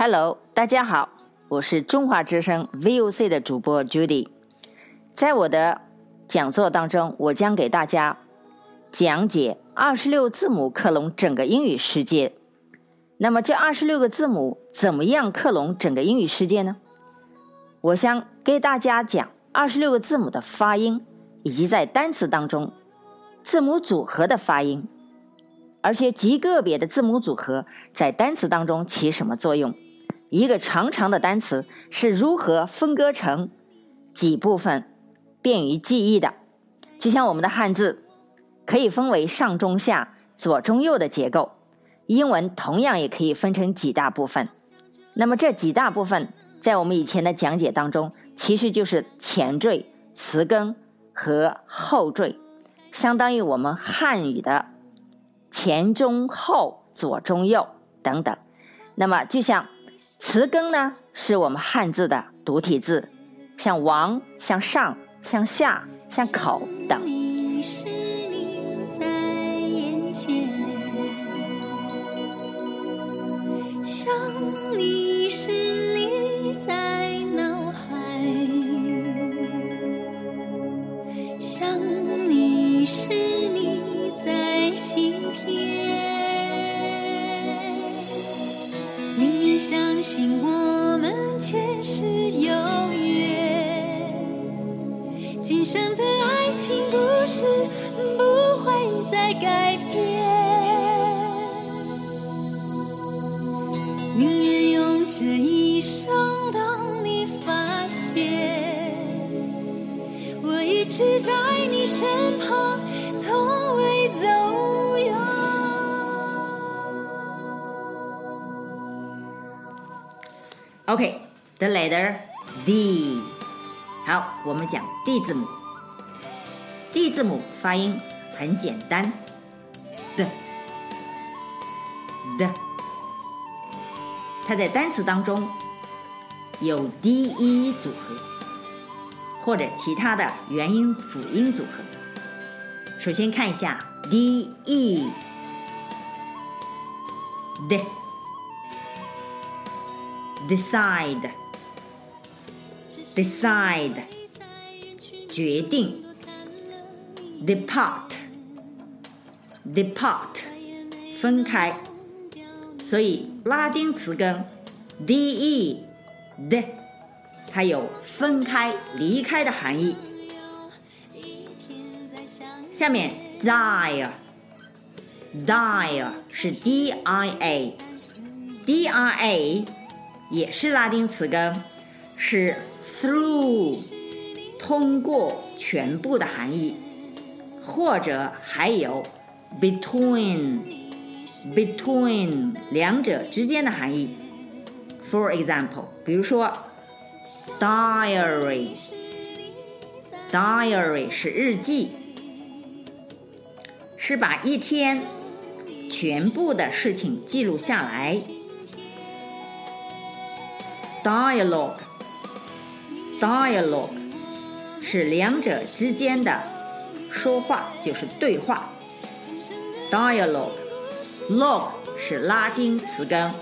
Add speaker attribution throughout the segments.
Speaker 1: Hello，大家好，我是中华之声 VOC 的主播 Judy。在我的讲座当中，我将给大家讲解二十六字母克隆整个英语世界。那么，这二十六个字母怎么样克隆整个英语世界呢？我想给大家讲二十六个字母的发音，以及在单词当中字母组合的发音，而且极个别的字母组合在单词当中起什么作用？一个长长的单词是如何分割成几部分，便于记忆的？就像我们的汉字可以分为上中下、左中右的结构。英文同样也可以分成几大部分，那么这几大部分在我们以前的讲解当中，其实就是前缀、词根和后缀，相当于我们汉语的前中后、左中右等等。那么就像词根呢，是我们汉字的独体字，像王、像上、像下、像口等。
Speaker 2: 相信我们前世有约今生的爱情故事不会再改变宁愿用这一生等你发现我一直
Speaker 1: 在你身旁从未走 OK，the letter D。好，我们讲 D 字母。D 字母发音很简单的的，它在单词当中有 D E 组合。或者其他的元音辅音组合。首先看一下 d e d decide decide 决定 depart depart 分开，所以拉丁词根 d e d 它有分开、离开的含义。下面，dia，dia 是 d i a，d i a 也是拉丁词根，是 through 通过、全部的含义，或者还有 between，between 两者之间的含义。For example，比如说。Diary，diary 是日记，是把一天全部的事情记录下来。Dialogue，dialogue 是两者之间的说话，就是对话。Dialogue，log 是拉丁词根，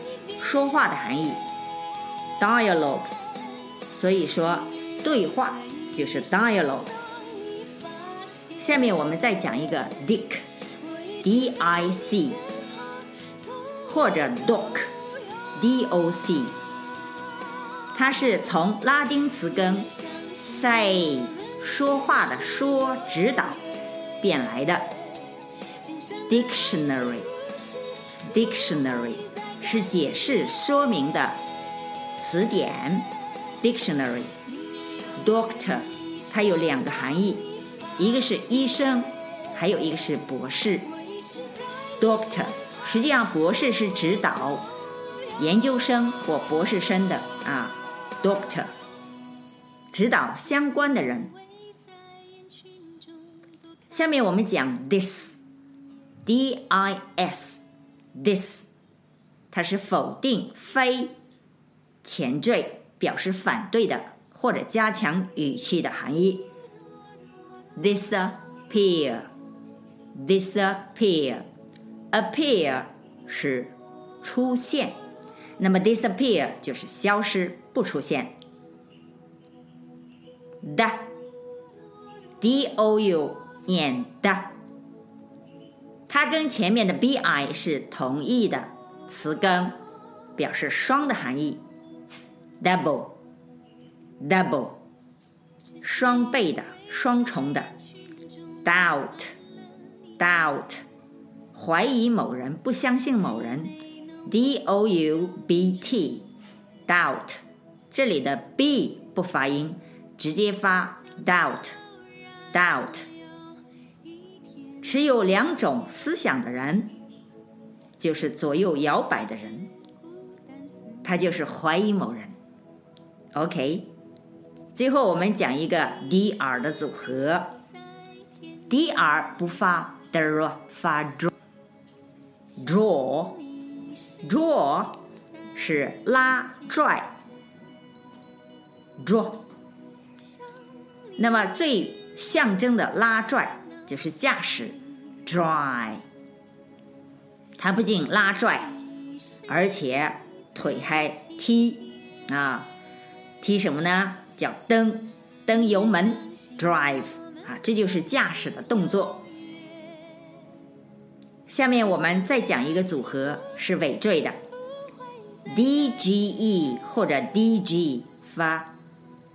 Speaker 1: 说话的含义。Dialogue。所以说，对话就是 dialogue。下面我们再讲一个 dick d i c 或者 doc，D-O-C。它是从拉丁词根 say 说话的说指导变来的。dictionary，dictionary 是解释说明的词典。Dictionary，doctor，它有两个含义，一个是医生，还有一个是博士。Doctor，实际上博士是指导研究生或博士生的啊。Doctor，指导相关的人。下面我们讲 this，D-I-S，this，它是否定非前缀。表示反对的或者加强语气的含义。disappear，disappear，appear 是出现那么 disappear 就是消失，不出现。的，d o u 念的，它跟前面的 b i 是同义的词根，表示双的含义。double，double，双倍的、双重的。doubt，doubt，怀疑某人，不相信某人。d o u b t，doubt，这里的 b 不发音。直接发 doubt，doubt，持有两种思想的人，就是左右摇摆的人，他就是怀疑某人。OK，最后我们讲一个 dr 的组合，dr 不发 dr，发 draw，draw，draw 是拉拽，draw。那么最象征的拉拽就是驾驶，drive。它不仅拉拽，而且腿还踢啊，踢什么呢？叫蹬，蹬油门，drive 啊，这就是驾驶的动作。下面我们再讲一个组合是尾缀的，d g e 或者 d g 发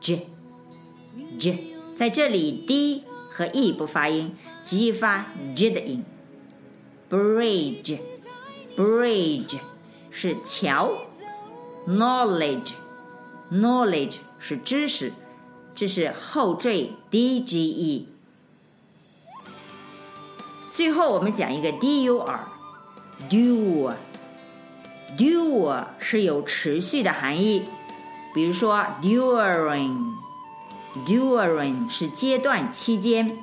Speaker 1: j j。在这里，d 和 e 不发音，直接发 j 的音。bridge，bridge 是桥。knowledge，knowledge 是知识，这是后缀 d g e。最后我们讲一个 d u r，dure，dure 是有持续的含义，比如说 during。During 是阶段期间，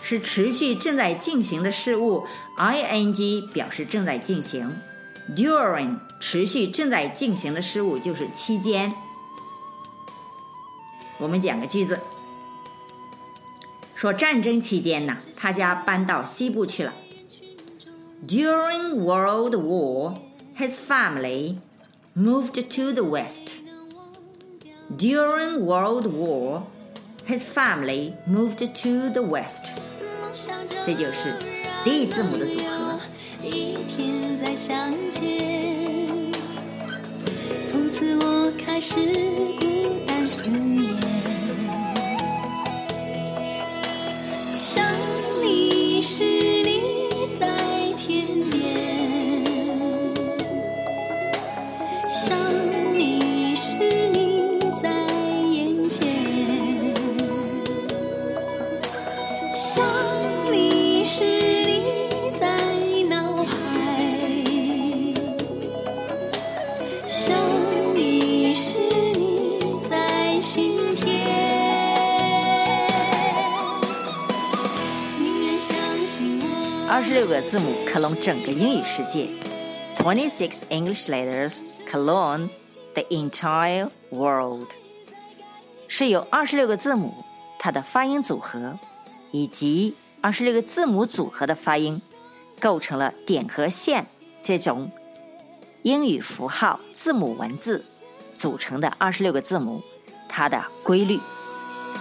Speaker 1: 是持续正在进行的事物。ing 表示正在进行。During 持续正在进行的事物就是期间。我们讲个句子，说战争期间呢，他家搬到西部去了。During World War, his family moved to the west. During World War, his family moved to the West。这就是 D 字母的组合。从此我开始 二十六个字母克隆整个英语世界，Twenty-six English letters clone the entire world。是由二十六个字母它的发音组合，以及二十六个字母组合的发音，构成了点和线这种英语符号字母文字组成的二十六个字母，它的规律。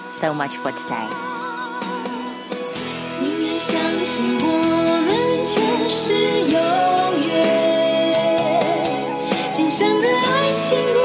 Speaker 1: So much for today。相信我们前世有缘，今生的爱情。